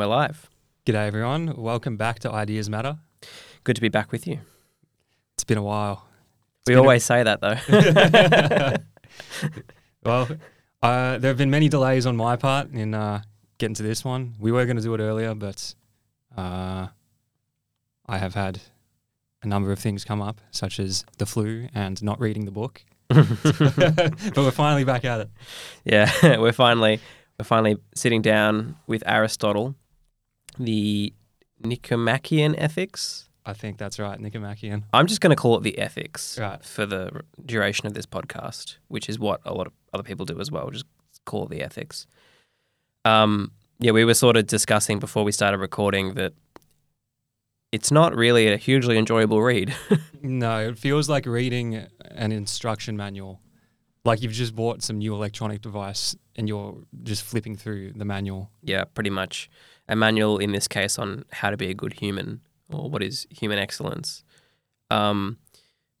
we're live. G'day, everyone. Welcome back to Ideas Matter. Good to be back with you. It's been a while. we been a- always say that though. Well, uh, there have been many delays on my part in uh, getting to this one. We were going to do it earlier, but uh, I have had a number of things come up, such as the flu and not reading the book. but we're finally back at it. yeah, we're finally we're finally sitting down with Aristotle, the Nicomachean Ethics. I think that's right, Nicomachean. I'm just going to call it the ethics Right. for the duration of this podcast, which is what a lot of other people do as well. Just call it the ethics. Um, yeah, we were sort of discussing before we started recording that it's not really a hugely enjoyable read. No, it feels like reading an instruction manual. Like you've just bought some new electronic device and you're just flipping through the manual. yeah, pretty much a manual in this case on how to be a good human or what is human excellence. Um,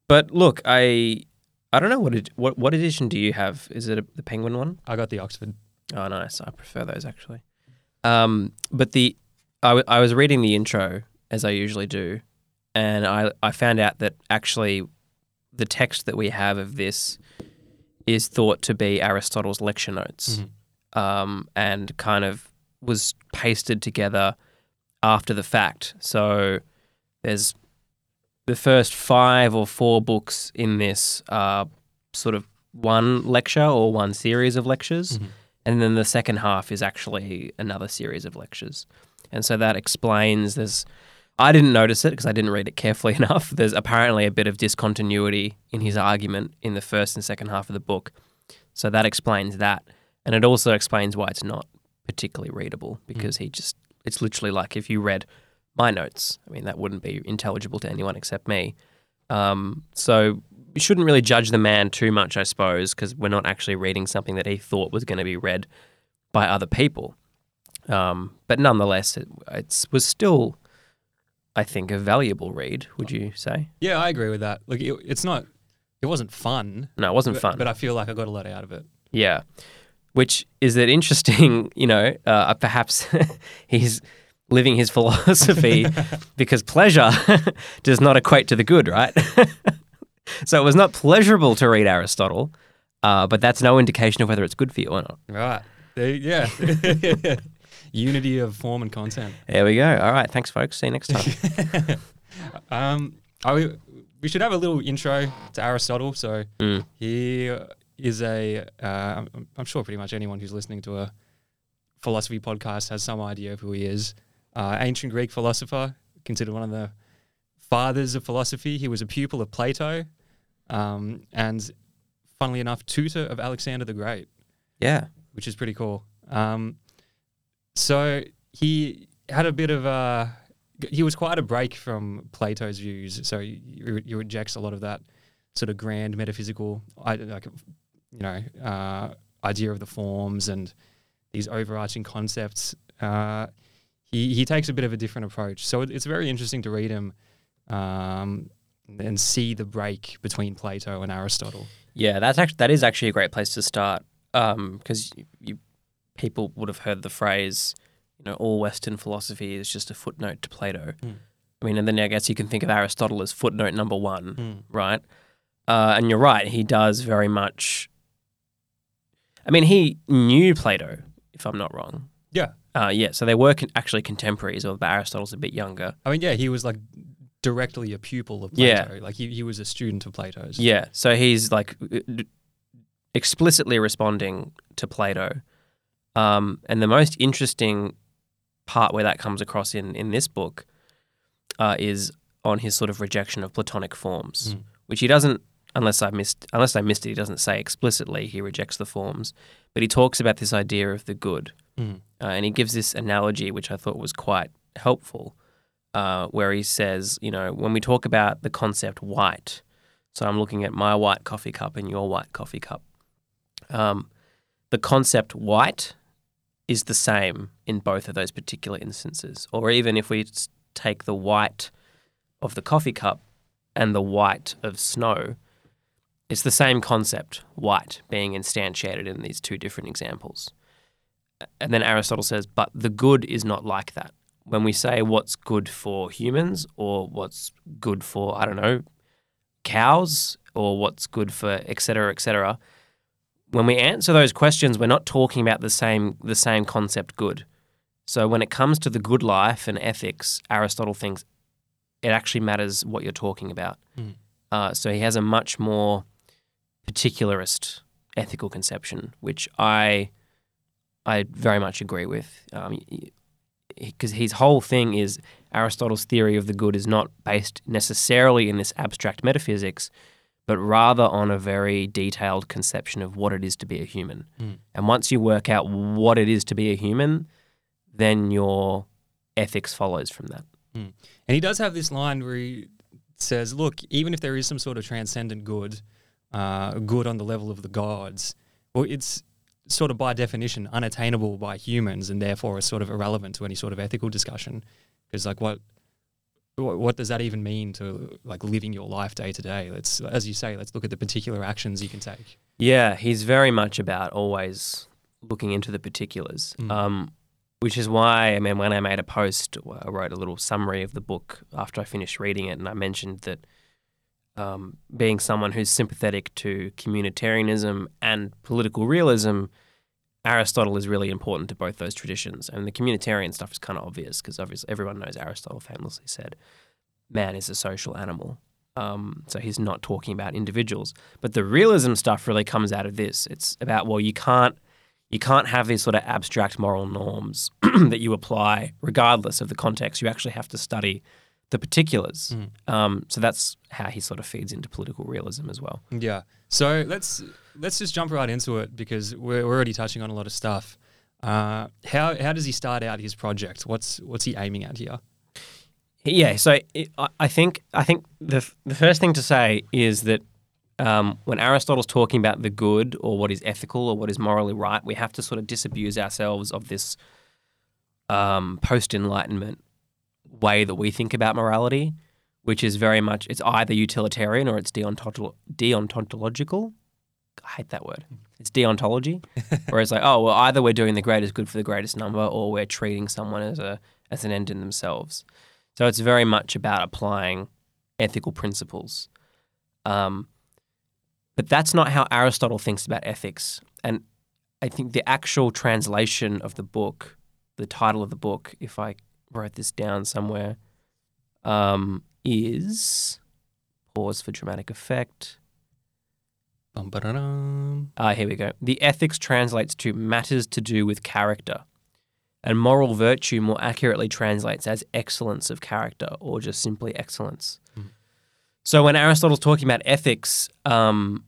but look, I I don't know what what what edition do you have? Is it a, the Penguin one? I got the Oxford. Oh, nice. I prefer those actually. Um, but the I, w- I was reading the intro as I usually do, and I I found out that actually the text that we have of this is thought to be Aristotle's lecture notes, Mhm. um, and kind of was pasted together after the fact. So there's the first five or four books in this are sort of one lecture or one series of lectures. Mhm. And then the second half is actually another series of lectures. And so that explains there's, I didn't notice it because I didn't read it carefully enough. There's apparently a bit of discontinuity in his argument in the first and second half of the book. So that explains that. And it also explains why it's not particularly readable because he just, it's literally like if you read my notes, I mean, that wouldn't be intelligible to anyone except me. Um, so you shouldn't really judge the man too much, I suppose, because we're not actually reading something that he thought was going to be read by other people. Um, but nonetheless, it it's, was still, I think, a valuable read. Would you say? Yeah, I agree with that. Like, it, it's not, it wasn't fun. No, it wasn't but, fun. But I feel like I got a lot out of it. Yeah. Which is it interesting, you know, uh, perhaps he's living his philosophy because pleasure does not equate to the good, right? so it was not pleasurable to read Aristotle, uh, but that's no indication of whether it's good for you or not. Right. There, yeah. Unity of form and content. There we go. All right. Thanks, folks. See you next time. Um, I, we should have a little intro to Aristotle. So Mm. he is a, uh, I'm, I'm sure pretty much anyone who's listening to a philosophy podcast has some idea of who he is. Uh, ancient Greek philosopher, considered one of the fathers of philosophy. He was a pupil of Plato, um, and funnily enough, tutor of Alexander the Great. Yeah. which is pretty cool. Um, so he had a bit of a, he was quite a break from Plato's views. So he, he rejects a lot of that sort of grand metaphysical, I- like, you know, uh, idea of the forms and these overarching concepts. Uh, he he takes a bit of a different approach. So it, it's very interesting to read him. Um, and see the break between Plato and Aristotle. Yeah, that's actually that is actually a great place to start because you, you people would have heard the phrase, you know, all Western philosophy is just a footnote to Plato. Hmm. I mean, and then I guess you can think of Aristotle as footnote number one, Hmm. right? Uh, and you're right, he does very much. I mean, he knew Plato, if I'm not wrong. Yeah. Uh, yeah, so they were con- actually contemporaries, although Aristotle's a bit younger. I mean, yeah, he was like directly a pupil of Plato. Yeah. Like he, he was a student of Plato's. Yeah, so he's like uh, explicitly responding to Plato. Um, and the most interesting part where that comes across in, in this book uh, is on his sort of rejection of Platonic forms, Mm. which he doesn't, unless I missed, unless I missed it, he doesn't say explicitly he rejects the forms, but he talks about this idea of the good, Mm. uh, and he gives this analogy which I thought was quite helpful, uh, where he says, you know, when we talk about the concept white, so I'm looking at my white coffee cup and your white coffee cup. Um, the concept white is the same in both of those particular instances. Or even if we take the white of the coffee cup and the white of snow, it's the same concept, white, being instantiated in these two different examples. and then Aristotle says, but the good is not like that. When we say what's good for humans or what's good for, I don't know, cows or what's good for et cetera, et cetera, when we answer those questions, we're not talking about the same the same concept good. So when it comes to the good life and ethics, Aristotle thinks it actually matters what you're talking about. Mm. Uh, so he has a much more particularist ethical conception, which I I very much agree with. Because um, his whole thing is Aristotle's theory of the good is not based necessarily in this abstract metaphysics, but rather on a very detailed conception of what it is to be a human. Mm. And once you work out what it is to be a human, then your ethics follows from that. Mm. And he does have this line where he says, "Look, even if there is some sort of transcendent good, uh, good on the level of the gods, well, it's sort of by definition unattainable by humans, and therefore is sort of irrelevant to any sort of ethical discussion. Because like what." What does that even mean to like living your life day to day? Let's, as you say, let's look at the particular actions you can take. Yeah, he's very much about always looking into the particulars. Mm. Um, which is why, I mean, when I made a post, I wrote a little summary of the book after I finished reading it, and I mentioned that um, being someone who's sympathetic to communitarianism and political realism, Aristotle is really important to both those traditions. And the communitarian stuff is kind of obvious because obviously everyone knows Aristotle famously said, "Man is a social animal." Um, so he's not talking about individuals, but the realism stuff really comes out of this. It's about well, you can't you can't have these sort of abstract moral norms that you apply regardless of the context. You actually have to study the particulars. Mm. Um, so that's how he sort of feeds into political realism as well. Yeah. So let's let's just jump right into it because we're, we're already touching on a lot of stuff. Uh, how how does he start out his project? What's what's he aiming at here? Yeah. So it, I think I think the the first thing to say is that um, when Aristotle's talking about the good or what is ethical or what is morally right, we have to sort of disabuse ourselves of this um, post Enlightenment way that we think about morality, which is very much it's either utilitarian or it's deontolo- deontological. I hate that word. It's deontology, where it's like, oh, well, either we're doing the greatest good for the greatest number, or we're treating someone as a as an end in themselves. So it's very much about applying ethical principles. Um, but that's not how Aristotle thinks about ethics. And I think the actual translation of the book, the title of the book, if I wrote this down somewhere, um, is pause for dramatic effect. Ah, here we go. The ethics translates to matters to do with character. And moral virtue more accurately translates as excellence of character or just simply excellence. Mm. So when Aristotle's talking about ethics, um,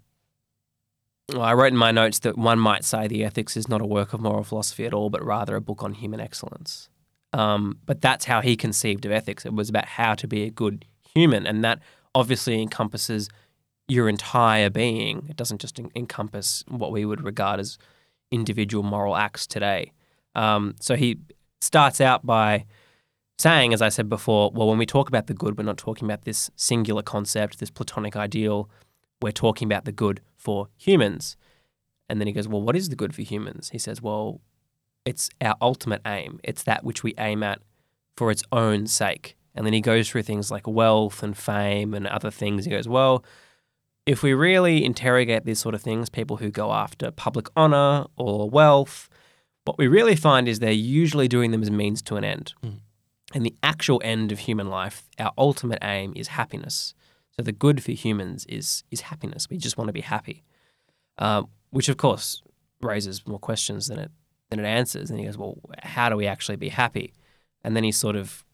well, I wrote in my notes that one might say the ethics is not a work of moral philosophy at all, but rather a book on human excellence. Um, but that's how he conceived of ethics. It was about how to be a good human, and that obviously encompasses your entire being. It doesn't just en- encompass what we would regard as individual moral acts today. Um, so he starts out by saying, as I said before, well, when we talk about the good, we're not talking about this singular concept, this Platonic ideal. We're talking about the good for humans. And then he goes, well, what is the good for humans? He says, well, it's our ultimate aim. It's that which we aim at for its own sake. And then he goes through things like wealth and fame and other things. He goes, well, if we really interrogate these sort of things, people who go after public honor or wealth, what we really find is they're usually doing them as means to an end. Mm. And the actual end of human life, our ultimate aim is happiness. So the good for humans is is happiness. We just want to be happy, um, which of course raises more questions than it than it answers. And he goes, "Well, how do we actually be happy?" And then he sort of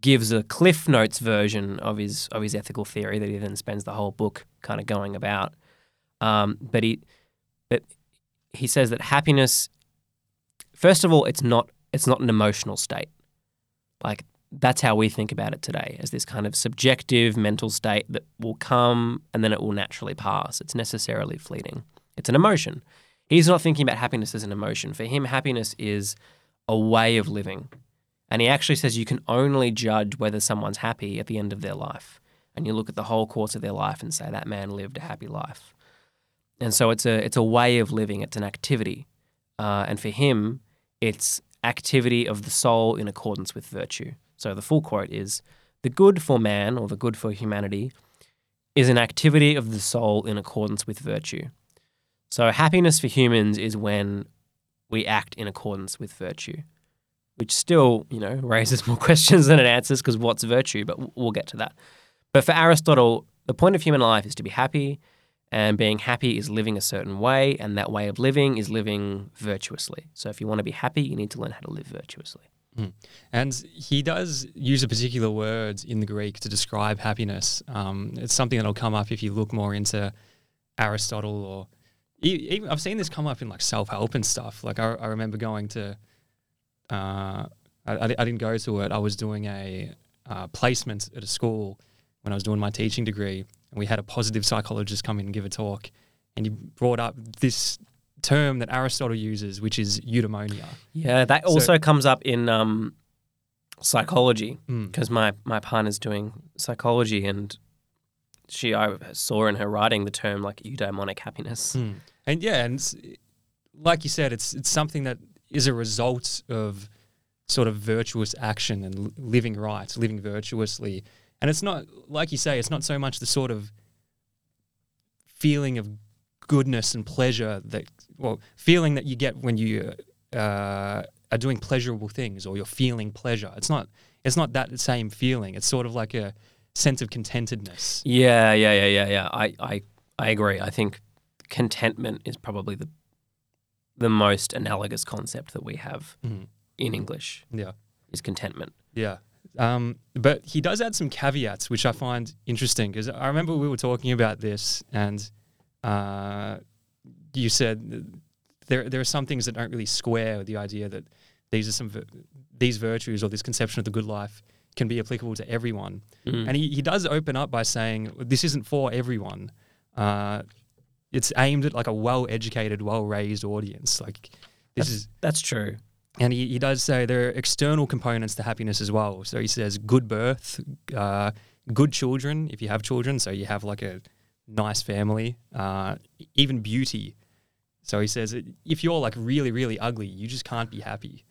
gives a Cliff Notes version of his of his ethical theory that he then spends the whole book kind of going about. Um, but he, but he says that happiness, first of all, it's not it's not an emotional state. Like that's how we think about it today, as this kind of subjective mental state that will come and then it will naturally pass. It's necessarily fleeting. It's an emotion. He's not thinking about happiness as an emotion. For him, happiness is a way of living. And he actually says you can only judge whether someone's happy at the end of their life. And you look at the whole course of their life and say that man lived a happy life. And so it's a it's a way of living, it's an activity. uh, and for him, it's activity of the soul in accordance with virtue. So the full quote is The good for man, or the good for humanity, is an activity of the soul in accordance with virtue. So happiness for humans is when we act in accordance with virtue, which still, you know, raises more questions than it answers because what's virtue? But we'll get to that. But for Aristotle, the point of human life is to be happy, and being happy is living a certain way, and that way of living is living virtuously. So if you want to be happy, you need to learn how to live virtuously. And he does use a particular word in the Greek to describe happiness. Um, it's something that'll come up if you look more into Aristotle or even I've seen this come up in like self help and stuff. Like I, I remember going to, uh, I, I didn't go to it. I was doing a uh, placement at a school when I was doing my teaching degree, and we had a positive psychologist come in and give a talk, and he brought up this term that Aristotle uses, which is eudaimonia. Yeah, that So- also comes up in um, psychology Mm. because my my partner's doing psychology, and she I saw in her writing the term like eudaimonic happiness. Mm. And yeah, and like you said, it's it's something that is a result of sort of virtuous action and living right, living virtuously. And it's not like you say, it's not so much the sort of feeling of goodness and pleasure that well, feeling that you get when you uh, are doing pleasurable things or you're feeling pleasure. It's not it's not that same feeling. It's sort of like a sense of contentedness. Yeah, yeah, yeah, yeah, yeah. I, I, I agree. I think contentment is probably the the most analogous concept that we have Mhm. in English Yeah. is contentment. Yeah. Um, but he does add some caveats, which I find interesting because I remember we were talking about this, and uh, you said there there are some things that don't really square with the idea that these are some these virtues or this conception of the good life can be applicable to everyone. Mm. And he, he does open up by saying this isn't for everyone. Uh, it's aimed at like a well educated, well raised audience. Like this That's, is that's true. and he, he does say there are external components to happiness as well. So he says good birth, uh, good children, if you have children. So you have like a nice family, uh, even beauty. So he says if you're like really, really ugly, you just can't be happy.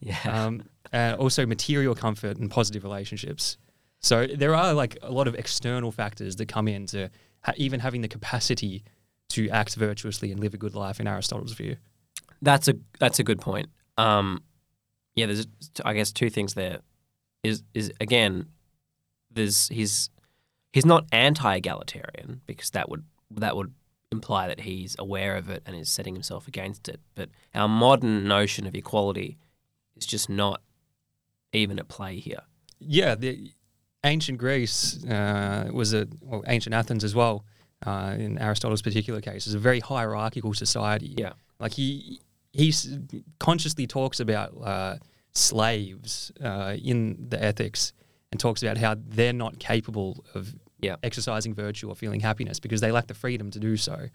Yeah. Um, and also material comfort and positive relationships. So there are like a lot of external factors that come into ha- even having the capacity to act virtuously and live a good life in Aristotle's view. That's a that's a good point. Um, yeah, there's I guess two things there. Is is again, there's he's he's not anti-egalitarian because that would that would imply that he's aware of it and is setting himself against it. But our modern notion of equality is just not even at play here. yeah, the ancient Greece uh, was a well, ancient Athens as well. Uh, in Aristotle's particular case, is a very hierarchical society. Yeah. like he he consciously talks about uh, slaves uh, in the ethics and talks about how they're not capable of Yeah. exercising virtue or feeling happiness because they lack the freedom to do so.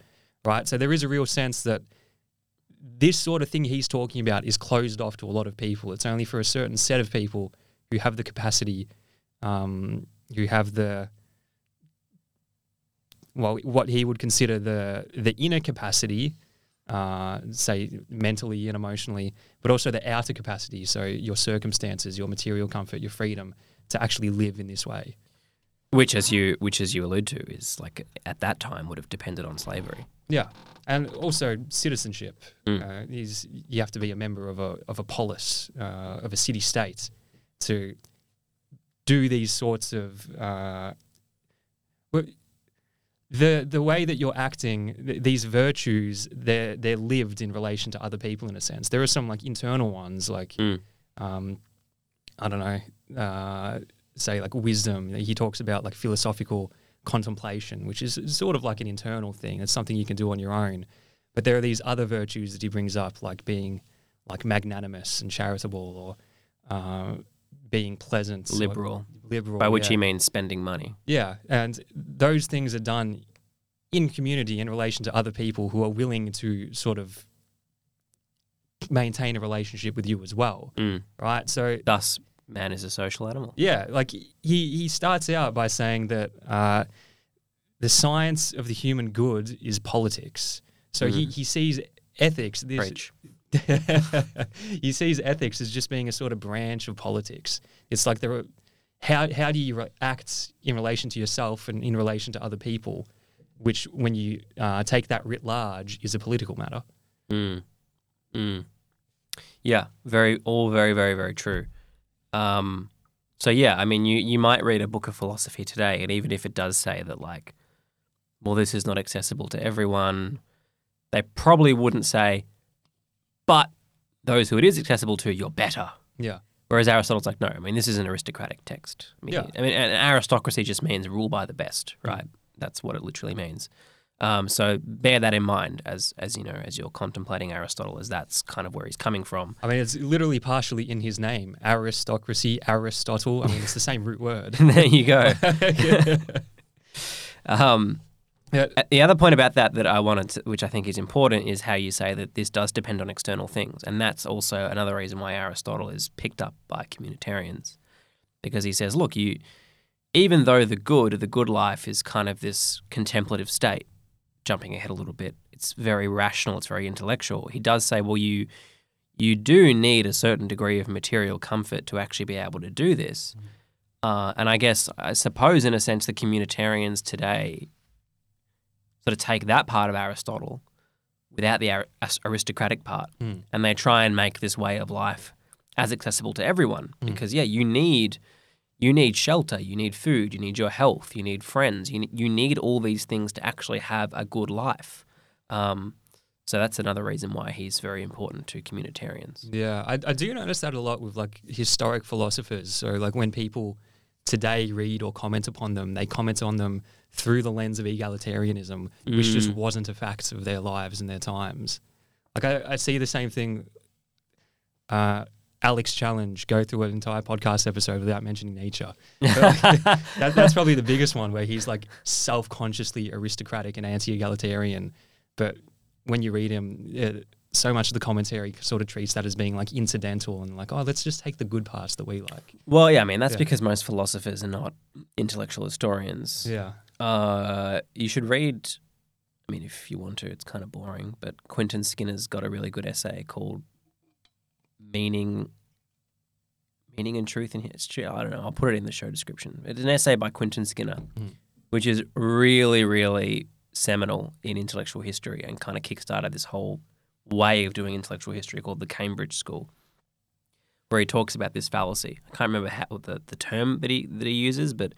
Right, so there is a real sense that this sort of thing he's talking about is closed off to a lot of people. It's only for a certain set of people who have the capacity, um, who have the well, what he would consider the the inner capacity, uh, say mentally and emotionally, but also the outer capacity. So your circumstances, your material comfort, your freedom to actually live in this way. Which, as you which as you allude to, is like at that time would have depended on slavery. Yeah, and also citizenship. Mm. Uh, is you have to be a member of a of a polis uh, of a city state to do these sorts of. Uh, well, the the way that you're acting, th- these virtues, they're they're lived in relation to other people in a sense. There are some like internal ones, like Mm. um, I don't know, uh, say like wisdom. He talks about like philosophical contemplation, which is sort of like an internal thing. It's something you can do on your own. But there are these other virtues that he brings up, like being like magnanimous and charitable, or uh, being pleasant, Liberal, liberal. by which yeah. he means spending money. Yeah, and those things are done in community in relation to other people who are willing to sort of maintain a relationship with you as well, Mm. right? So Thus, man is a social animal. yeah, like he he starts out by saying that uh, the science of the human good is politics. So he, Mm. he sees ethics. This he sees ethics as just being a sort of branch of politics. It's like there are, how how do you re- act in relation to yourself and in relation to other people, which when you uh, take that writ large is a political matter. Mm. Mm. Yeah, very, all very, very, very true. Um, so yeah, I mean, you you might read a book of philosophy today, and even if it does say that like, well, this is not accessible to everyone, they probably wouldn't say, but those who it is accessible to, you're better. Yeah. Whereas Aristotle's like, no, I mean, this is an aristocratic text. I mean, Yeah. I mean, an aristocracy just means rule by the best, Mm. right? That's what it literally means. Um, so bear that in mind as, as you know, as you're contemplating Aristotle, as that's kind of where he's coming from. I mean, it's literally partially in his name, aristocracy, Aristotle. I mean, it's the same root word. there you go. Um, Yeah. uh, the other point about that that I wanted, to, which I think is important, is how you say that this does depend on external things, and that's also another reason why Aristotle is picked up by communitarians, because he says, look, you, even though the good, the good life, is kind of this contemplative state, jumping ahead a little bit, it's very rational, it's very intellectual. He does say, well, you, you do need a certain degree of material comfort to actually be able to do this. Uh, and I guess, I suppose, in a sense, the communitarians today sort of take that part of Aristotle without the ar- aristocratic part, Mm. and they try and make this way of life as accessible to everyone. Mm. Because yeah, you need you need shelter, you need food, you need your health, you need friends, you ne- you need all these things to actually have a good life. Um, so that's another reason why he's very important to communitarians. Yeah, I, I do notice that a lot with like historic philosophers. So like when people today read or comment upon them, they comment on them through the lens of egalitarianism, which just Mm. wasn't a fact of their lives and their times. Like I, I see the same thing. Uh, Alex Challenge go through an entire podcast episode without mentioning Nietzsche. that, that's probably the biggest one where he's like self-consciously aristocratic and anti-egalitarian, but when you read him, it, so much of the commentary sort of treats that as being like incidental and like, oh, let's just take the good parts that we like. Well, yeah, I mean that's Yeah. because most philosophers are not intellectual historians. Yeah. Uh, you should read. I mean, if you want to, it's kind of boring, but Quentin Skinner's got a really good essay called "Meaning, Meaning and Truth in History." I don't know. I'll put it in the show description. It's an essay by Quentin Skinner, Mm. which is really, really seminal in intellectual history and kind of kickstarted this whole way of doing intellectual history called the Cambridge School, where he talks about this fallacy. I can't remember how, the the term that he that he uses, but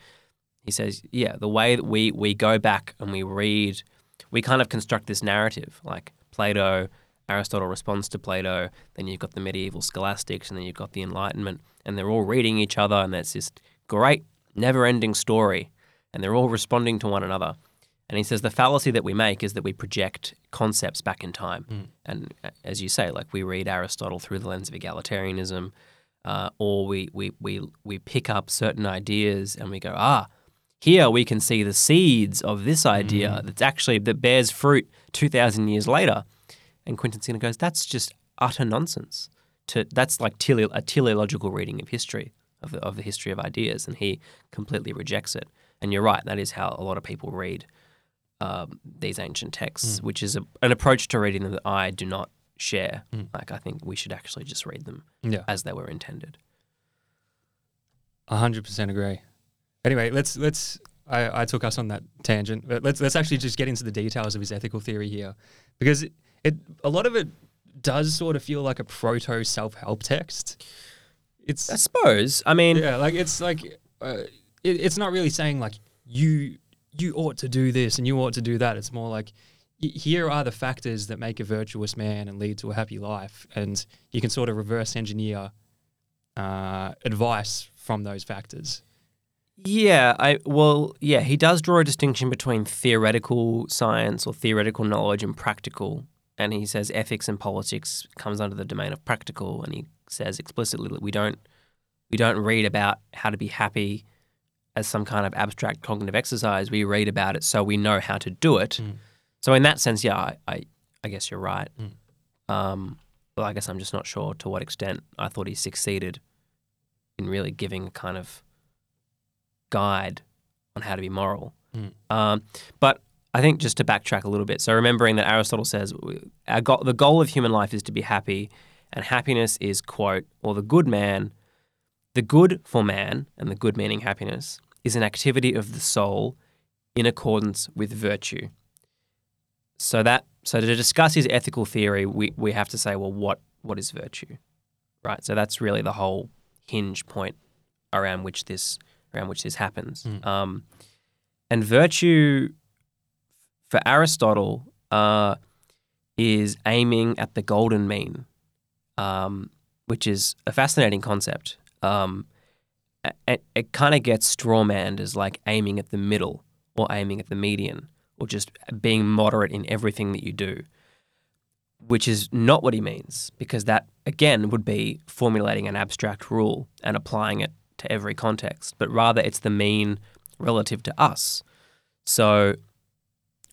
he says, yeah, the way that we we go back and we read, we kind of construct this narrative like Plato. Aristotle responds to Plato, then you've got the medieval scholastics, and then you've got the Enlightenment, and they're all reading each other, and that's this great, never ending story, and they're all responding to one another. And he says the fallacy that we make is that we project concepts back in time. Mm. And uh, as you say, like we read Aristotle through the lens of egalitarianism, uh, or we, we, we, we pick up certain ideas and we go, ah, here we can see the seeds of this idea that's actually, that bears fruit 2,000 years later. And Quentin Skinner goes, that's just utter nonsense. To, that's like tele, a teleological reading of history, of the, of the history of ideas. And he completely rejects it. And you're right, that is how a lot of people read um, these ancient texts, which is a, an approach to reading them that I do not share. Mm. Like, I think we should actually just read them Yeah. as they were intended. A hundred percent agree. Anyway, let's let's. I, I took us on that tangent, but let's let's actually just get into the details of his ethical theory here, because it, it a lot of it does sort of feel like a proto self help text. It's I suppose. I mean, yeah, like it's like uh, it, it's not really saying like you you ought to do this and you ought to do that. It's more like here are the factors that make a virtuous man and lead to a happy life, and you can sort of reverse engineer uh, advice from those factors. Yeah, I well, yeah, he does draw a distinction between theoretical science or theoretical knowledge and practical. And he says ethics and politics comes under the domain of practical. And he says explicitly that we don't we don't read about how to be happy as some kind of abstract cognitive exercise. We read about it so we know how to do it. Mm. So in that sense, yeah, I I, I guess you're right. Mm. Um, but I guess I'm just not sure to what extent I thought he succeeded in really giving a kind of guide on how to be moral. Mm. Um, but I think just to backtrack a little bit. So remembering that Aristotle says our go- the goal of human life is to be happy, and happiness is quote or the good man, the good for man, and the good meaning happiness is an activity of the soul in accordance with virtue. So that so to discuss his ethical theory, we, we have to say, well, what what is virtue, right? So that's really the whole hinge point around which this around which this happens. Mm. Um, and virtue for Aristotle uh, is aiming at the golden mean, um, which is a fascinating concept. Um, it, it kind of gets strawmanned as like aiming at the middle or aiming at the median or just being moderate in everything that you do, which is not what he means because that again would be formulating an abstract rule and applying it to every context, but rather it's the mean relative to us. So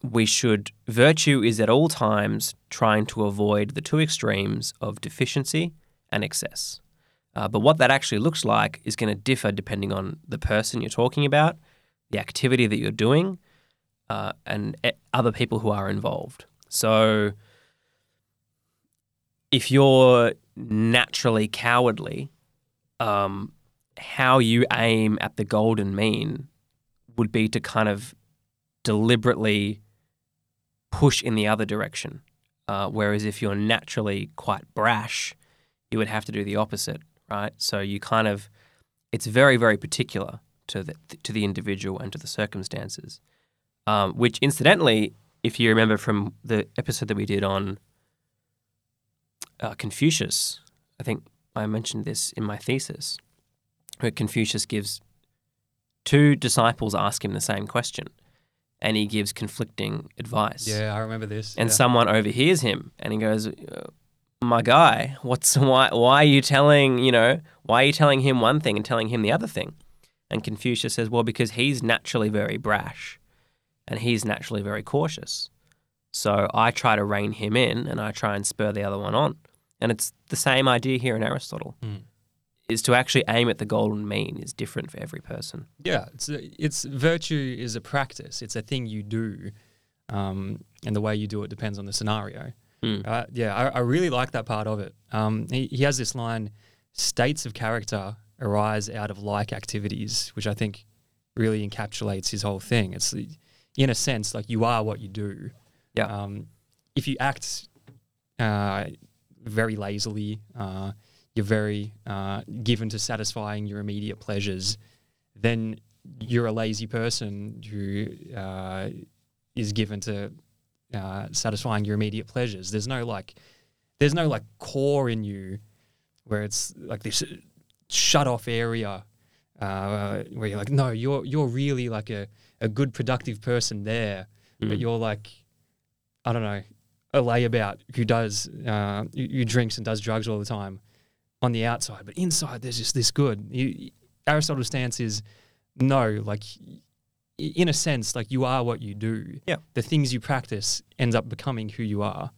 we should, virtue is at all times trying to avoid the two extremes of deficiency and excess. Uh, but what that actually looks like is going to differ depending on the person you're talking about, the activity that you're doing, uh, and e- other people who are involved. So if you're naturally cowardly, um, how you aim at the golden mean would be to kind of deliberately push in the other direction. Uh, whereas if you're naturally quite brash, you would have to do the opposite, right? So you kind of, it's very, very particular to the, to the individual and to the circumstances. Um, which, incidentally, if you remember from the episode that we did on uh, Confucius, I think I mentioned this in my thesis, where Confucius gives two disciples ask him the same question, and he gives conflicting advice. Yeah, I remember this. And yeah. someone overhears him, and he goes, "Uh, "My guy, what's why? Why are you telling you know? Why are you telling him one thing and telling him the other thing?" And Confucius says, "Well, because he's naturally very brash, and he's naturally very cautious. So I try to rein him in, and I try and spur the other one on. And it's the same idea here in Aristotle." Mm. Is to actually aim at the golden mean is different for every person. Yeah, it's a, it's virtue is a practice. It's a thing you do, um, and the way you do it depends on the scenario. Mm. Uh, yeah, I, I really like that part of it. Um, he, he has this line: "States of character arise out of like activities," which I think really encapsulates his whole thing. It's in a sense like you are what you do. Yeah. Um, if you act uh, very lazily, uh, you're very uh, given to satisfying your immediate pleasures, then you're a lazy person who uh, is given to uh, satisfying your immediate pleasures. There's no like, there's no like core in you where it's like this shut off area uh, where you're like, no, you're you're really like a, a good productive person there, but Mm. you're like, I don't know, a layabout who does uh, who, who drinks and does drugs all the time on the outside, but inside there's just this good. You, Aristotle's stance is no, like in a sense, like you are what you do. Yeah. The things you practice ends up becoming who you are,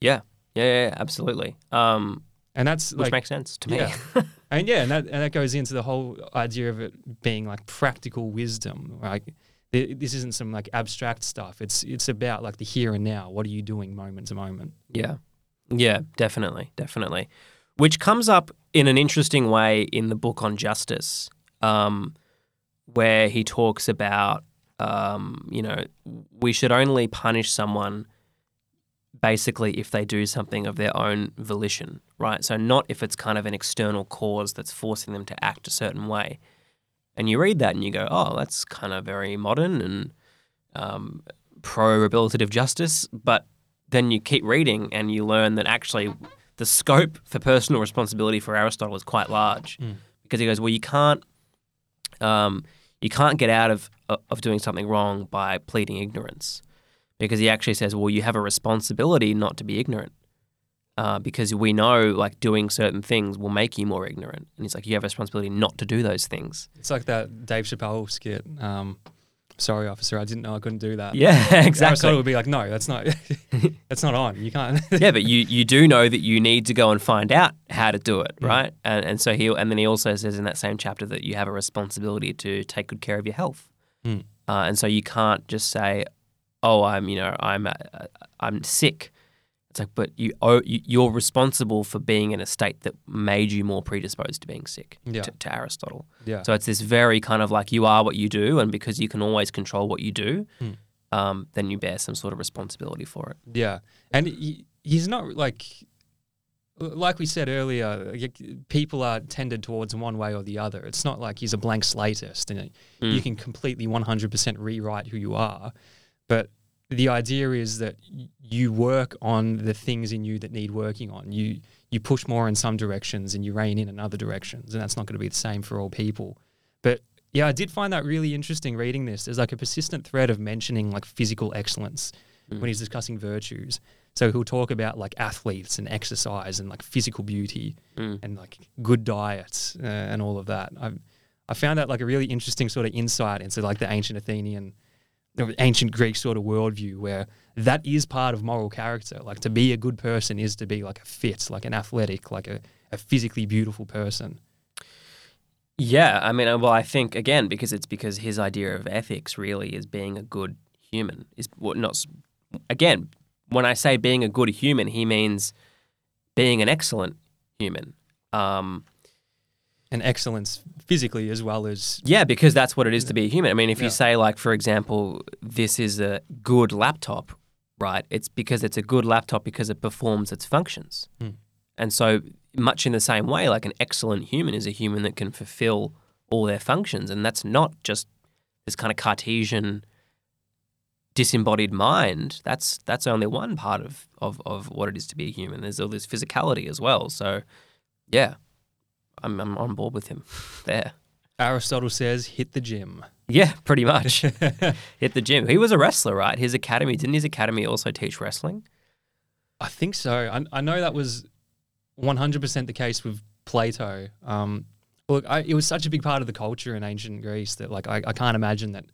Yeah, yeah, yeah, absolutely. Um, and that's which like makes sense to me. yeah. And yeah, and that and that goes into the whole idea of it being like practical wisdom. Like th- this isn't some like abstract stuff. It's it's about like the here and now. What are you doing moment to moment? Yeah. Yeah, definitely. Definitely. Which comes up in an interesting way in the book on justice, um, where he talks about, um, you know, we should only punish someone basically if they do something of their own volition, right? So, not if it's kind of an external cause that's forcing them to act a certain way. And you read that and you go, oh, that's kind of very modern and um, pro rehabilitative justice. But then you keep reading and you learn that actually the scope for personal responsibility for Aristotle is quite large Mm. because he goes, well, you can't, um, you can't get out of of doing something wrong by pleading ignorance, because he actually says, well, you have a responsibility not to be ignorant. Uh, because we know, like, doing certain things will make you more ignorant. And he's like, you have a responsibility not to do those things. It's like that Dave Chappelle skit. Um, Sorry, officer, I didn't know I couldn't do that. Yeah, exactly. Aristotle exactly. would be like, no, that's not, that's not on. You can't. yeah, but you, you do know that you need to go and find out how to do it, Mm. right? And and so he and then he also says in that same chapter that you have a responsibility to take good care of your health, Mm. uh, and so you can't just say, oh, I'm you know I'm uh, I'm sick. It's like, but you, owe, you you're responsible for being in a state that made you more predisposed to being sick. Yeah. To, to Aristotle. Yeah. So it's this very kind of like you are what you do, and because you can always control what you do, Hmm. um, then you bear some sort of responsibility for it. Yeah, and he, he's not like like we said earlier. People are tended towards one way or the other. It's not like he's a blank slatist and you Mm. can completely one hundred percent rewrite who you are. But the idea is that you work on the things in you that need working on. You you push more in some directions and you rein in in other directions, and that's not going to be the same for all people. But yeah, I did find that really interesting reading this. There's like a persistent thread of mentioning like physical excellence when he's discussing virtues. So he'll talk about like athletes and exercise and like physical beauty Mm. and like good diets uh, and all of that. I I found that like a really interesting sort of insight into like the ancient Athenian, the ancient Greek sort of worldview where that is part of moral character. Like to be a good person is to be like a fit, like an athletic, like a, a physically beautiful person. Yeah, I mean, uh, well, I think again because it's because his idea of ethics really is being a good human. Is what not again when I say being a good human, he means being an excellent human. Um, And excellence physically as well as yeah, because that's what it is to be a human. I mean, if Yeah. you say like, for example, this is a good laptop, right? It's because it's a good laptop because it performs its functions. Hmm. And so, much in the same way, like an excellent human is a human that can fulfill all their functions. And that's not just this kind of Cartesian disembodied mind. That's that's only one part of, of, of what it is to be a human. There's all this physicality as well. So, yeah, I'm, I'm on board with him there. Aristotle says, hit the gym. Yeah, pretty much. Hit the gym. He was a wrestler, right? His academy, didn't his academy also teach wrestling? I think so. I, I know that was 100% the case with Plato. Um, look, I, it was such a big part of the culture in ancient Greece that like I, I can't imagine that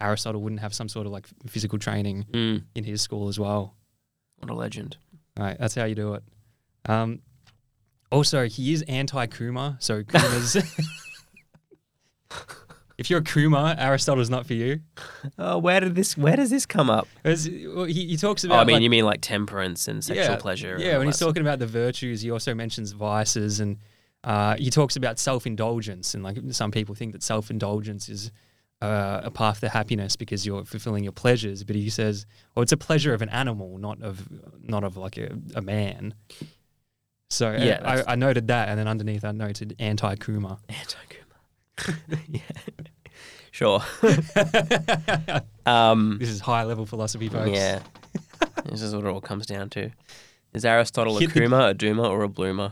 Aristotle wouldn't have some sort of like physical training Mm, in his school as well. what a legend. Right, that's how you do it. Um, also, he is anti-Coomer, so Coomer's. if you're a Coomer, Aristotle's not for you. Oh, where did this? Where does this come up? As- well, he, he talks Oh, about. I mean, like, you mean like temperance and sexual Yeah, pleasure? Yeah, when he's talking about the virtues, he also mentions vices, and uh, he talks about self-indulgence. And like some people think that self-indulgence is uh, a path to happiness because you're fulfilling your pleasures. But he says, "Well, it's a pleasure of an animal, not of not of like a, a man." So uh, Yeah, I, I noted that, and then underneath I noted anti-Coomer. Anti-Coomer. yeah. Sure. um, This is high-level philosophy, folks. yeah. this is what it all comes down to. Is Aristotle a Hit the- Coomer, a Doomer, or a Bloomer?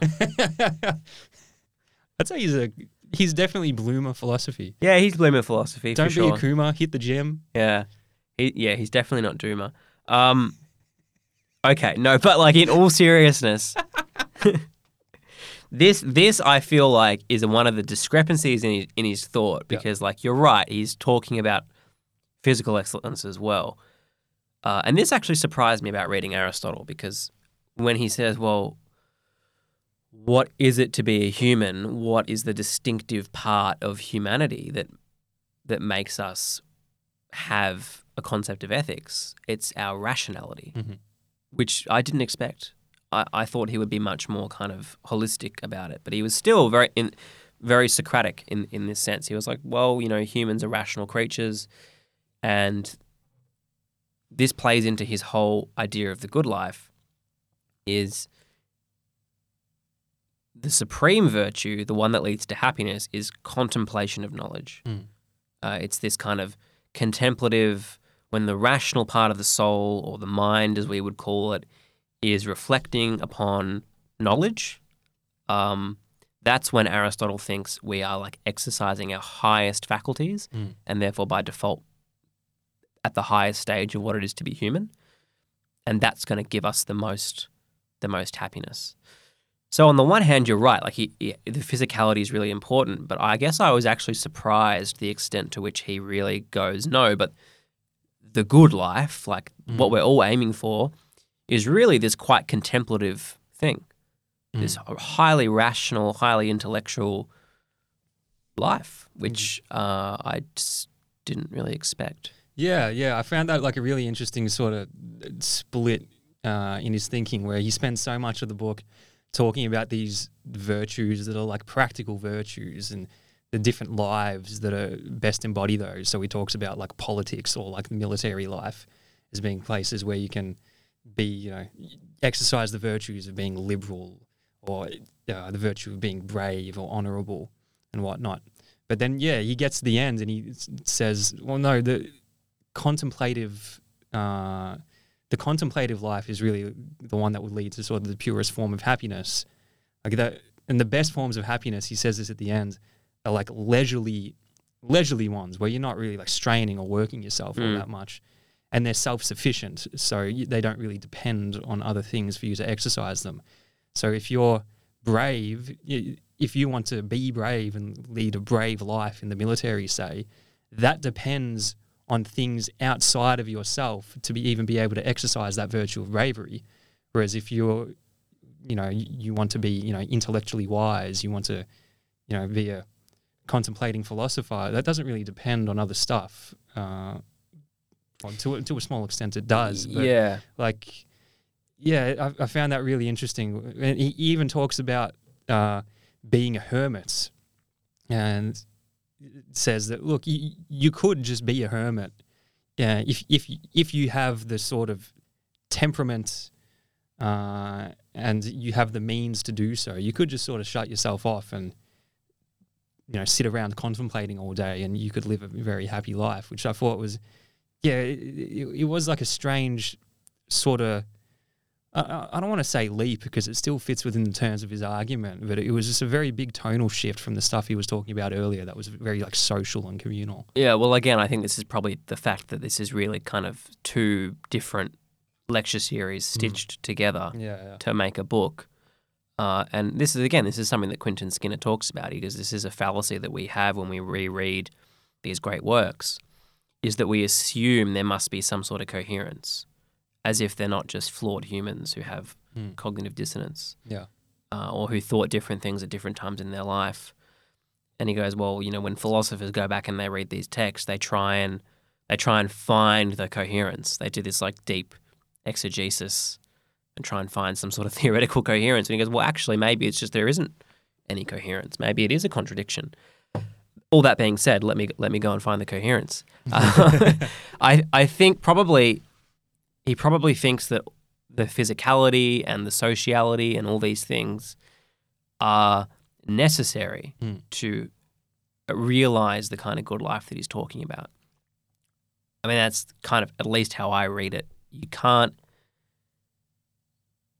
I'd say he's a he's definitely bloomer philosophy. yeah, he's Bloomer philosophy Don't for be sure. a Coomer, hit the gym. Yeah. He, yeah, he's definitely not Doomer. Um, okay, no, but like in all seriousness, this this I feel like is one of the discrepancies in his, in his thought Yeah. because like you're right, he's talking about physical excellence as well, uh, and this actually surprised me about reading Aristotle because when he says, well. What is it to be a human? What is the distinctive part of humanity that that makes us have a concept of ethics. It's our rationality, Mhm. which I didn't expect. I, I thought he would be much more kind of holistic about it, but he was still very in, very Socratic in, in this sense. He was like, well, you know, humans are rational creatures, and this plays into his whole idea of the good life is the supreme virtue, the one that leads to happiness, is contemplation of knowledge. Mm. Uh, it's this kind of contemplative, when the rational part of the soul, or the mind as we would call it, is reflecting upon knowledge. Um, that's when Aristotle thinks we are like exercising our highest faculties, Mm. and therefore by default at the highest stage of what it is to be human, and that's going to give us the most, the most happiness. So on the one hand, you're right. Like he, he- the physicality is really important, but I guess I was actually surprised the extent to which he really goes no. But the good life, like what Mm. we're all aiming for, is really this quite contemplative thing, this Mm. highly rational, highly intellectual life, which uh, I just didn't really expect. Yeah, yeah. I found that like a really interesting sort of split uh, in his thinking where he spends so much of the book talking about these virtues that are like practical virtues and the different lives that are best embody those. So he talks about like politics or like military life as being places where you can be, you know, exercise the virtues of being liberal or uh, the virtue of being brave or honorable and whatnot. But then, yeah, he gets to the end and he says, well, no, the contemplative. Uh, the contemplative life is really the one that would lead to sort of the purest form of happiness. Like that, and the best forms of happiness, he says this at the end, are like leisurely, leisurely ones where you're not really like straining or working yourself all Mm. that much, and they're self-sufficient, so they don't really depend on other things for you to exercise them. So if you're brave, if you want to be brave and lead a brave life in the military, say, that depends on things outside of yourself to be even be able to exercise that virtue of bravery. Whereas if you're, you know, you want to be, you know, intellectually wise, you want to, you know, be a contemplating philosopher, that doesn't really depend on other stuff. Uh, to, a- to a small extent, it does. But yeah. like yeah I, I found that really interesting and he even talks about uh, being a hermit and says that look you, you could just be a hermit yeah if if you- if you have the sort of temperament uh, and you have the means to do so you could just sort of shut yourself off and you know sit around contemplating all day and you could live a very happy life which i thought was yeah it, it, it was like a strange sort of I- don't want to say leap because it still fits within the terms of his argument, but it was just a very big tonal shift from the stuff he was talking about earlier. That was very like social and communal. Yeah, well, again, I think this is probably the fact that this is really kind of two different lecture series stitched together Yeah, to make a book. Uh, and this is, again, this is something that Quentin Skinner talks about. He goes, this is a fallacy that we have when we reread these great works, is that we assume there must be some sort of coherence, as if they're not just flawed humans who have Hmm. cognitive dissonance yeah, uh, or who thought different things at different times in their life. And he goes, well, you know, when philosophers go back and they read these texts, they try and they try and find the coherence. They do this like deep exegesis and try and find some sort of theoretical coherence. And he goes, well, actually, maybe it's just there isn't any coherence. Maybe it is a contradiction. All that being said, let me let me go and find the coherence. Uh, I I think probably he probably thinks that the physicality and the sociality and all these things are necessary Mm. to realize the kind of good life that he's talking about. I mean, that's kind of at least how I read it. You can't.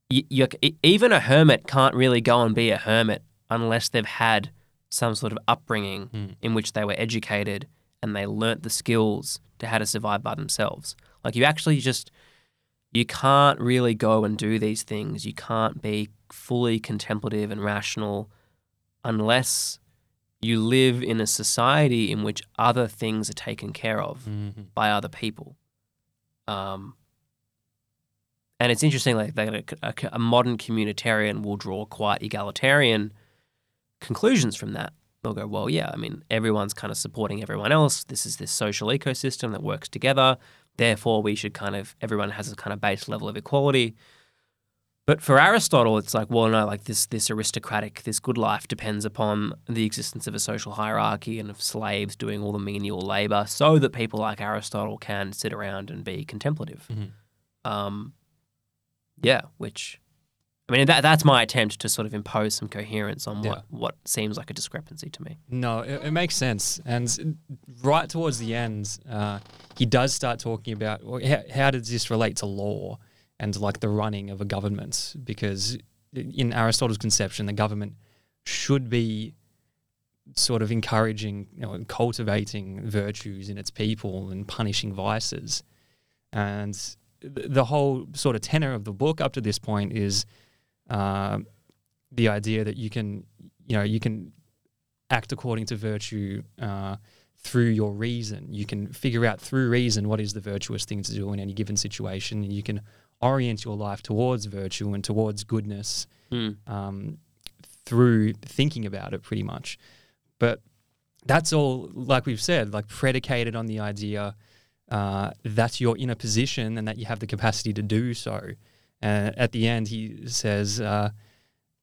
You, you, even a hermit can't really go and be a hermit unless they've had some sort of upbringing Mm. in which they were educated and they learnt the skills to how to survive by themselves. Like you actually just you can't really go and do these things. You can't be fully contemplative and rational unless you live in a society in which other things are taken care of mm-hmm. by other people. Um, and it's interesting, like that a, a, a modern communitarian will draw quite egalitarian conclusions from that. They'll go, well, yeah, I mean, everyone's kind of supporting everyone else. This is this social ecosystem that works together. Therefore, we should kind of everyone has a kind of base level of equality. But for Aristotle, it's like, well, no, like this this aristocratic, this good life depends upon the existence of a social hierarchy and of slaves doing all the menial labor, so that people like Aristotle can sit around and be contemplative. Mhm. Um, yeah, which I mean, that that's my attempt to sort of impose some coherence on what, Yeah. what seems like a discrepancy to me. No, it, it makes sense. And right towards the end, uh, he does start talking about well, how, how does this relate to law and like the running of a government? Because in Aristotle's conception, the government should be sort of encouraging, you know, cultivating virtues in its people and punishing vices. And th- the whole sort of tenor of the book up to this point is uh, the idea that you can, you know, you can act according to virtue uh, through your reason. You can figure out through reason what is the virtuous thing to do in any given situation. And you can orient your life towards virtue and towards goodness Mm. um, through thinking about it, pretty much. But that's all, like we've said, like predicated on the idea uh, that you're in a position and that you have the capacity to do so. And at the end, he says, uh,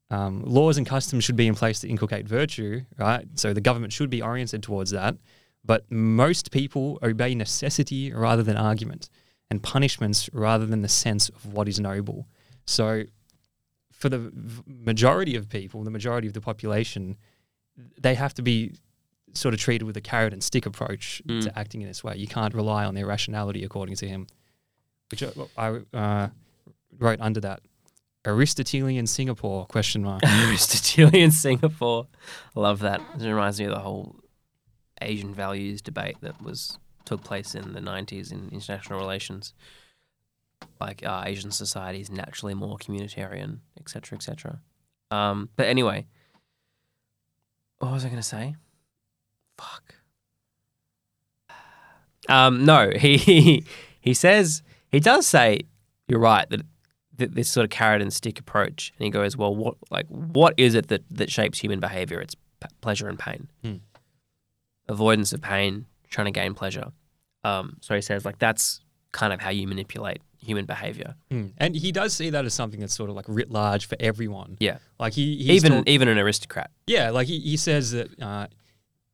um, laws and customs should be in place to inculcate virtue, right? So the government should be oriented towards that. But most people obey necessity rather than argument, and punishments rather than the sense of what is noble. So, for the majority of people, the majority of the population, they have to be sort of treated with a carrot and stick approach Mm. to acting in this way. You can't rely on their rationality, according to him. Which I, I uh, wrote under that Aristotelian Singapore question mark. Aristotelian Singapore. Love that. It reminds me of the whole Asian values debate that was took place in the 90s in international relations. Like uh, Asian society is naturally more communitarian, etc., etc. Um, but anyway, what was I going to say? Fuck. Um, no, he he says he does say you're right that th- this sort of carrot and stick approach, and he goes, "Well, what like what is it that that shapes human behavior? It's p- pleasure and pain, Hmm. avoidance of pain, trying to gain pleasure." Um, so he says, like that's kind of how you manipulate human behavior. Mm. And he does see that as something that's sort of like writ large for everyone. Yeah, Like he he's even talk- even an aristocrat. yeah, like he, he says that uh,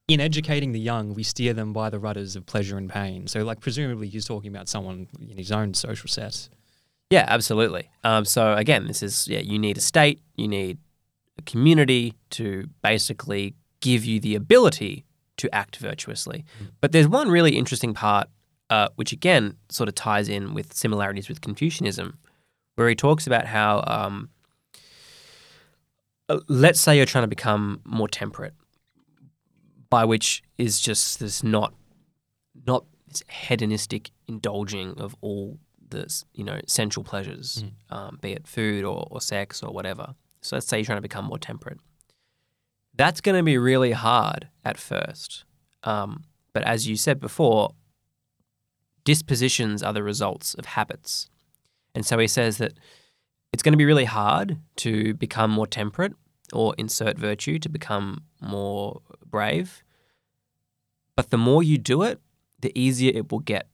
in educating the young, we steer them by the rudders of pleasure and pain. So like presumably he's talking about someone in his own social set. Yeah, absolutely. Um, so again, this is yeah, you need a state, you need a community to basically give you the ability to act virtuously. But there's one really interesting part, uh, which again sort of ties in with similarities with Confucianism, where he talks about how, um, uh, let's say you're trying to become more temperate, by which is just this not, not this hedonistic indulging of all the you know sensual pleasures, um, be it food or, or sex or whatever. So let's say you're trying to become more temperate. That's going to be really hard at first, um, but as you said before, dispositions are the results of habits, and so he says that it's going to be really hard to become more temperate or insert virtue to become more brave. But the more you do it, the easier it will get.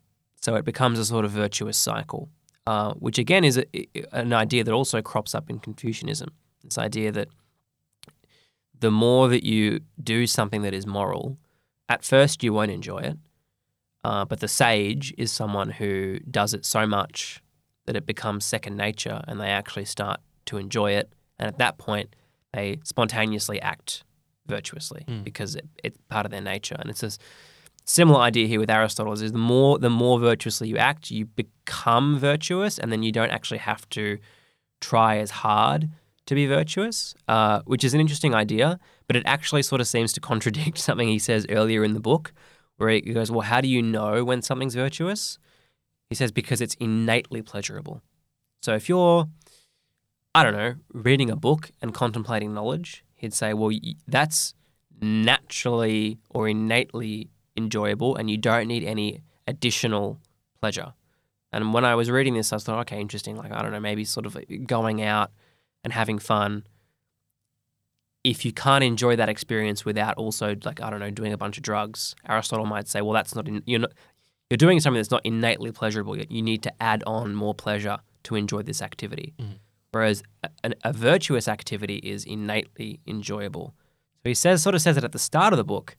So it becomes a sort of virtuous cycle, uh, which again is a, an idea that also crops up in Confucianism. This idea that the more that you do something that is moral, at first you won't enjoy it, uh, but the sage is someone who does it so much that it becomes second nature and they actually start to enjoy it. And at that point, they spontaneously act virtuously Mm. because it, it's part of their nature. And it's a s- similar idea here with Aristotle's is the more the more virtuously you act, you become virtuous, and then you don't actually have to try as hard to be virtuous, uh, which is an interesting idea. But it actually sort of seems to contradict something he says earlier in the book, where he goes, "Well, how do you know when something's virtuous?" He says because it's innately pleasurable. So if you're, I don't know, reading a book and contemplating knowledge, he'd say, well, that's naturally or innately enjoyable, and you don't need any additional pleasure. And when I was reading this, I thought, okay, interesting. Like, I don't know, maybe sort of going out and having fun. If you can't enjoy that experience without also, like, I don't know, doing a bunch of drugs, Aristotle might say, well, that's not, in, you're not, you're doing something that's not innately pleasurable yet. You need to add on more pleasure to enjoy this activity. Mhm. Whereas a, a, a virtuous activity is innately enjoyable. So he says, sort of says it at the start of the book,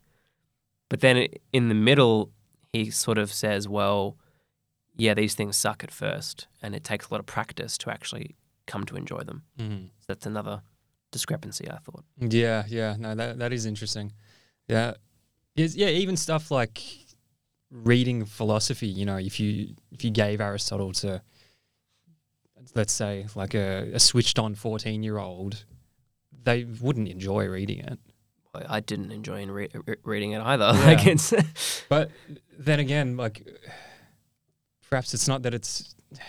but then in the middle, he sort of says, well, yeah, these things suck at first, and it takes a lot of practice to actually come to enjoy them. Mm. So that's another discrepancy, I thought. Yeah, yeah, no, that that is interesting. Yeah, is yeah, even stuff like reading philosophy. You know, if you if you gave Aristotle to, let's say, like a, a switched on fourteen year old, they wouldn't enjoy reading it. I didn't enjoy in re- re- reading it either. Yeah. Like it's But then again, like perhaps it's not that it's.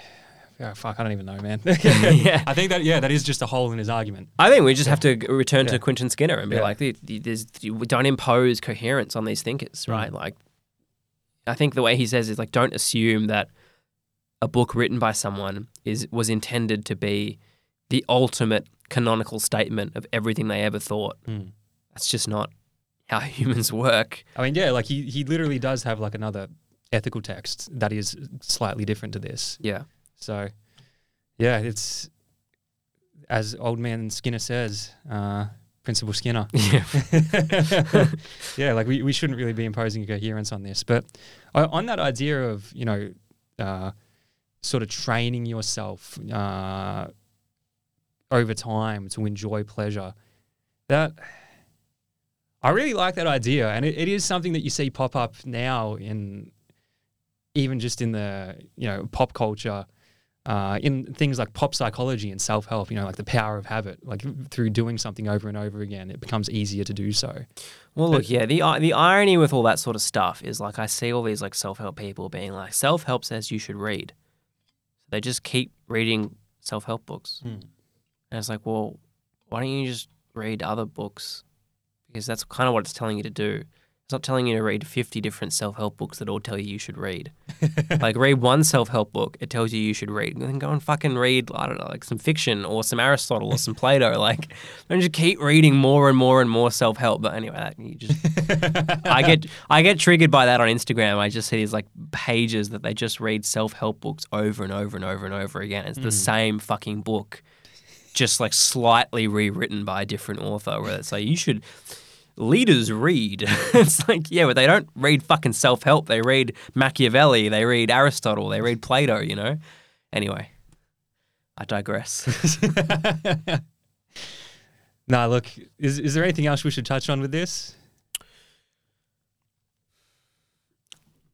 Yeah, fuck, I don't even know, man. Yeah. I think that yeah, that is just a hole in his argument. I think we just have to return Yeah. to Quentin Skinner and be Yeah. like, "The- the- there's, you don't impose coherence on these thinkers, Mm. right? Like, I think the way he says is like, don't assume that a book written by someone is was intended to be the ultimate canonical statement of everything they ever thought. Mm. That's just not how humans work. I mean, yeah, like he he literally does have like another ethical text that is slightly different to this. Yeah. So, yeah, it's as old man Skinner says, uh, Principal Skinner. Yeah. yeah, like we, we shouldn't really be imposing a coherence on this. But on that idea of, you know, uh, sort of training yourself uh, over time to enjoy pleasure, that I really like that idea. And it, it is something that you see pop up now in even just in the, you know, pop culture uh, in things like pop psychology and self help, you know, like the power of habit, like through doing something over and over again, it becomes easier to do so. Well, look, yeah, the the irony with all that sort of stuff is like I see all these like self help people being like, self help says you should read. They just keep reading self help books, Hmm. and it's like, well, why don't you just read other books? Because that's kind of what it's telling you to do. It's not telling you to read fifty different self help books that all tell you you should read. like read one self help book, it tells you you should read. And Then go and fucking read, I don't know, like some fiction or some Aristotle or some Plato. Like, don't just keep reading more and more and more self help. But anyway, that, you just I get I get triggered by that on Instagram. I just see these like pages that they just read self help books over and over and over and over again. It's the hmm. same fucking book, just like slightly rewritten by a different author. Where it's like you should leaders read. it's like yeah, but they don't read fucking self help. They read Machiavelli. They read Aristotle. They read Plato. You know. Anyway, I digress. nah, look, is, is there anything else we should touch on with this?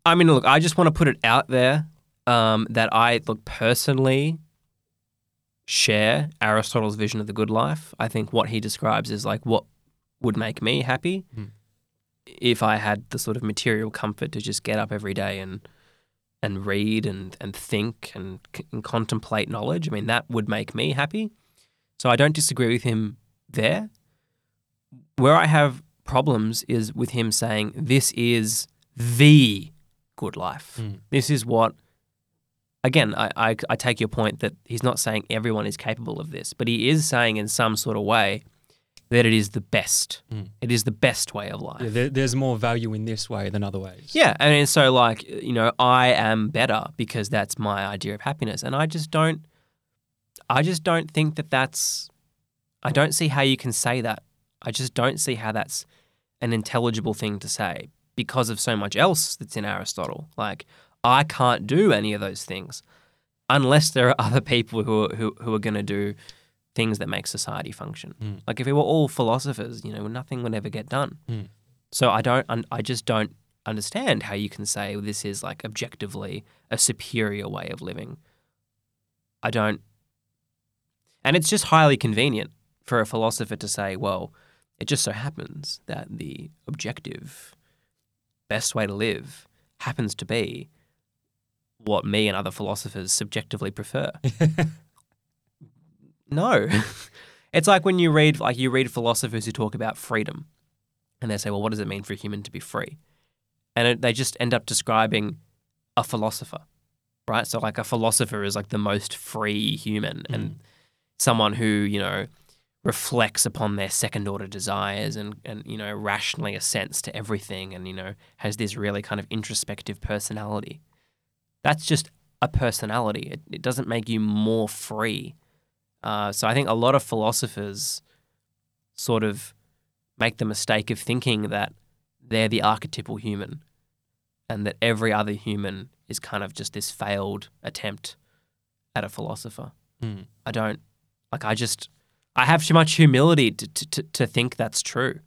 I mean, look, I just want to put it out there um, that I look personally share Aristotle's vision of the good life. I think what he describes is like what would make me happy Hmm. if I had the sort of material comfort to just get up every day and and read and and think and, and contemplate knowledge. I mean, that would make me happy. So I don't disagree with him there. Where I have problems is with him saying this is the good life. Mm. This is what, again, I, I, I take your point that he's not saying everyone is capable of this, but he is saying in some sort of way that it is the best. Mm. It is the best way of life. Yeah, there, there's more value in this way than other ways. Yeah, and then so like you know, I am better because that's my idea of happiness, and I just don't, I just don't think that that's, I don't see how you can say that. I just don't see how that's an intelligible thing to say because of so much else that's in Aristotle. Like I can't do any of those things unless there are other people who are, who who are going to do things that make society function. Mm. Like if we were all philosophers, you know, nothing would ever get done. Mm. So I don't, I just don't understand how you can say this is like objectively a superior way of living. I don't, and it's just highly convenient for a philosopher to say, well, it just so happens that the objective best way to live happens to be what me and other philosophers subjectively prefer. no. it's like when you read like you read philosophers who talk about freedom and they say, well, what does it mean for a human to be free? And it, they just end up describing a philosopher, right? So like a philosopher is like the most free human mm. and someone who, you know, reflects upon their second order desires and, and, you know, rationally assents to everything and, you know, has this really kind of introspective personality. That's just a personality. It, it doesn't make you more free. Uh, so I think a lot of philosophers sort of make the mistake of thinking that they're the archetypal human and that every other human is kind of just this failed attempt at a philosopher. Mm. I don't like. I just I have too much humility to to, to, think that's true.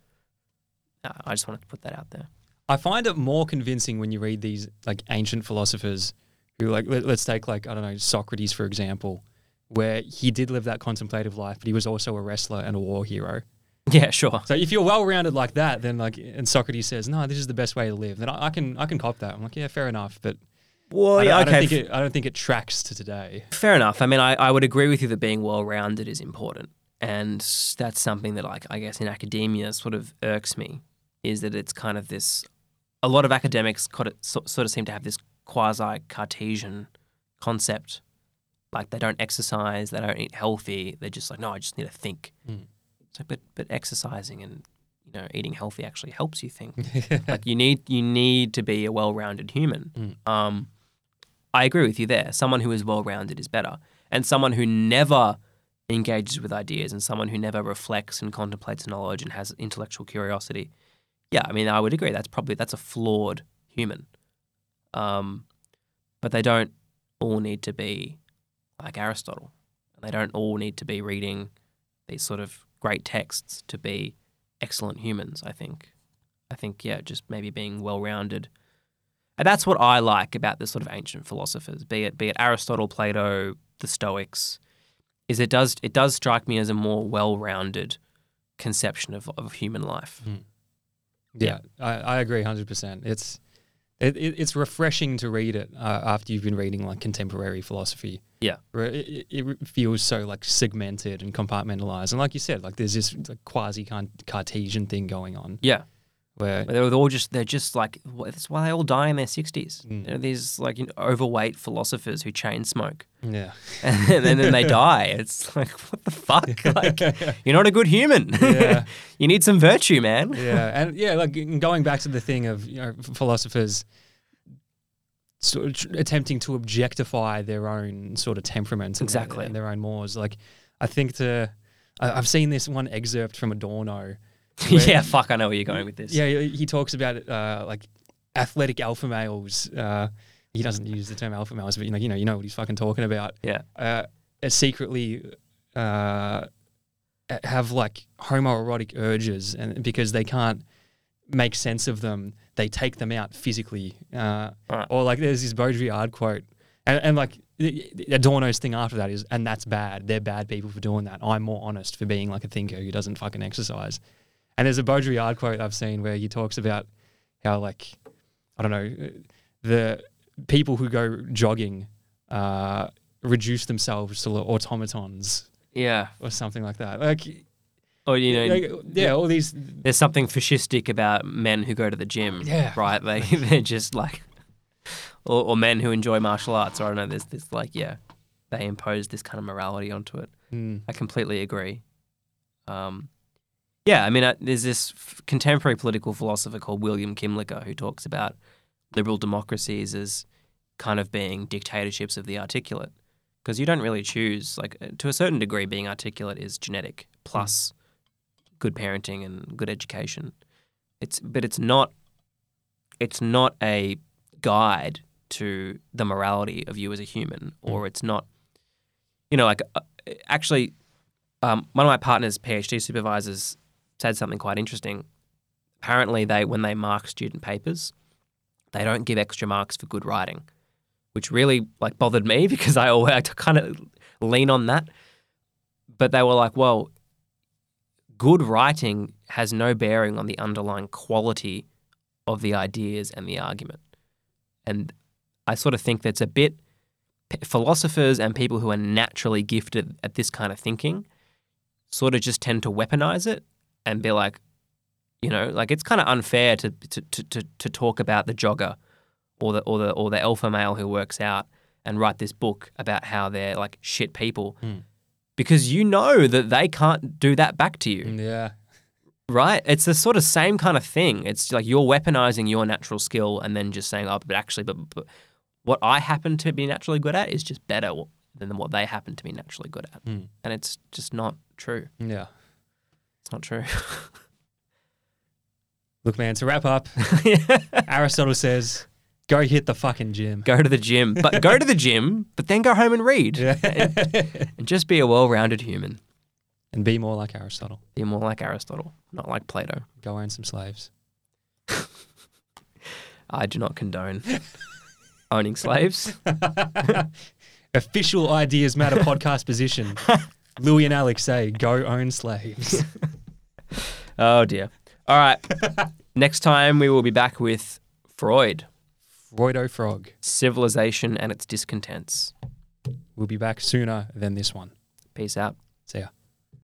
Uh, I just wanted to put that out there. I find it more convincing when you read these like ancient philosophers who like let, us take like I don't know Socrates for example, where he did live that contemplative life, but he was also a wrestler and a war hero. Yeah, sure. So if you're well rounded like that, then like and Socrates says, no, this is the best way to live. Then I, I can I can cop that. I'm like, yeah, fair enough, but Well, I, don't, yeah, I don't okay. think it I don't think it tracks to today. Fair enough. I mean, I, I would agree with you that being well rounded is important. And that's something that, like, I guess in academia sort of irks me is that it's kind of this. A lot of academics kind of, so, sort of seem to have this quasi Cartesian concept. Like, they don't exercise, they don't eat healthy. They're just like, no, I just need to think. Mm. So, but, but exercising and you know eating healthy actually helps you think. like you need you need to be a well-rounded human. Mm. Um, I agree with you there. Someone who is well-rounded is better, and someone who never engages with ideas and someone who never reflects and contemplates knowledge and has intellectual curiosity. Yeah, I mean, I would agree. That's probably that's a flawed human. Um, but they don't all need to be like Aristotle. They don't all need to be reading these sort of great texts to be excellent humans. I think. I think yeah, just maybe being well-rounded. And that's what I like about the sort of ancient philosophers, be it be it Aristotle, Plato, the Stoics, is it does it does strike me as a more well-rounded conception of, of human life. Hmm. Yeah, I, I agree hundred percent. It's it, it, it's refreshing to read it uh, after you've been reading like contemporary philosophy. Yeah. it, it, feels so like segmented and compartmentalized, and like you said, like there's this like, quasi Cartesian thing going on Yeah, where But they're all just they're just like that's why they all die in their sixties. Mm. They're these like you know, overweight philosophers who chain smoke, yeah, and then, then they die. It's like what the fuck? Like you're not a good human. Yeah. you need some virtue, man. yeah, and yeah, like going back to the thing of you know philosophers sort of tr- attempting to objectify their own sort of temperaments and- Exactly. and, their own mores. Like, I think to I, I've seen this one excerpt from Adorno. yeah, fuck. I know where you're going with this. Yeah, he talks about uh, like athletic alpha males. Uh, he doesn't use the term alpha males, but you know, you know, you know what he's fucking talking about. Yeah. Uh, secretly uh, have like homoerotic urges, and because they can't make sense of them, they take them out physically. Uh, Right. Or like, there's this Baudrillard quote, and, and like Adorno's thing after that is, and that's bad. They're bad people for doing that. I'm more honest for being like a thinker who doesn't fucking exercise. And there's a Baudrillard quote I've seen where he talks about how like I don't know the people who go jogging uh, reduce themselves to automatons yeah. or something like that. Like, Or you know, like, yeah, all these there's something fascistic about men who go to the gym. Yeah. Right. They they're just like, or, or men who enjoy martial arts. Or I don't know. There's this like yeah, they impose this kind of morality onto it. mm, I completely agree. Um, yeah, I mean, uh, there's this f- contemporary political philosopher called William Kymlicka who talks about liberal democracies as kind of being dictatorships of the articulate. Because you don't really choose, like, uh, to a certain degree, being articulate is genetic plus good parenting and good education. It's, but it's not, it's not a guide to the morality of you as a human, or it's not, you know, like, uh, actually, um, one of my partner's PhD supervisors said something quite interesting. Apparently, they when they mark student papers, they don't give extra marks for good writing, which really like bothered me because I always I kind of lean on that. But they were like, well, good writing has no bearing on the underlying quality of the ideas and the argument. And I sort of think that's a bit philosophers and people who are naturally gifted at this kind of thinking sort of just tend to weaponize it and be like, you know, like it's kind of unfair to, to, to, to, talk about the jogger or the, or, the, or the alpha male who works out and write this book about how they're like shit people Mm. because you know that they can't do that back to you yeah, right? It's the sort of same kind of thing. It's like you're weaponizing your natural skill and then just saying, oh, but actually, but, but what I happen to be naturally good at is just better than what they happen to be naturally good at. Mm. And it's just not true. yeah. It's not true. Look, man, to wrap up, Aristotle says, "Go hit the fucking gym." go to the gym, but go to the gym, but then go home and read Yeah. and just be a well rounded human. and be more like Aristotle. Be more like Aristotle, not like Plato. Go own some slaves. I do not condone owning slaves. Official Ideas Matter podcast position. Louis and Alex say, "Go own slaves." Oh dear. All right. Next time we will be back with Freud, Freudo Frog. civilization and its discontents. We'll be back sooner than this one. Peace out. See ya.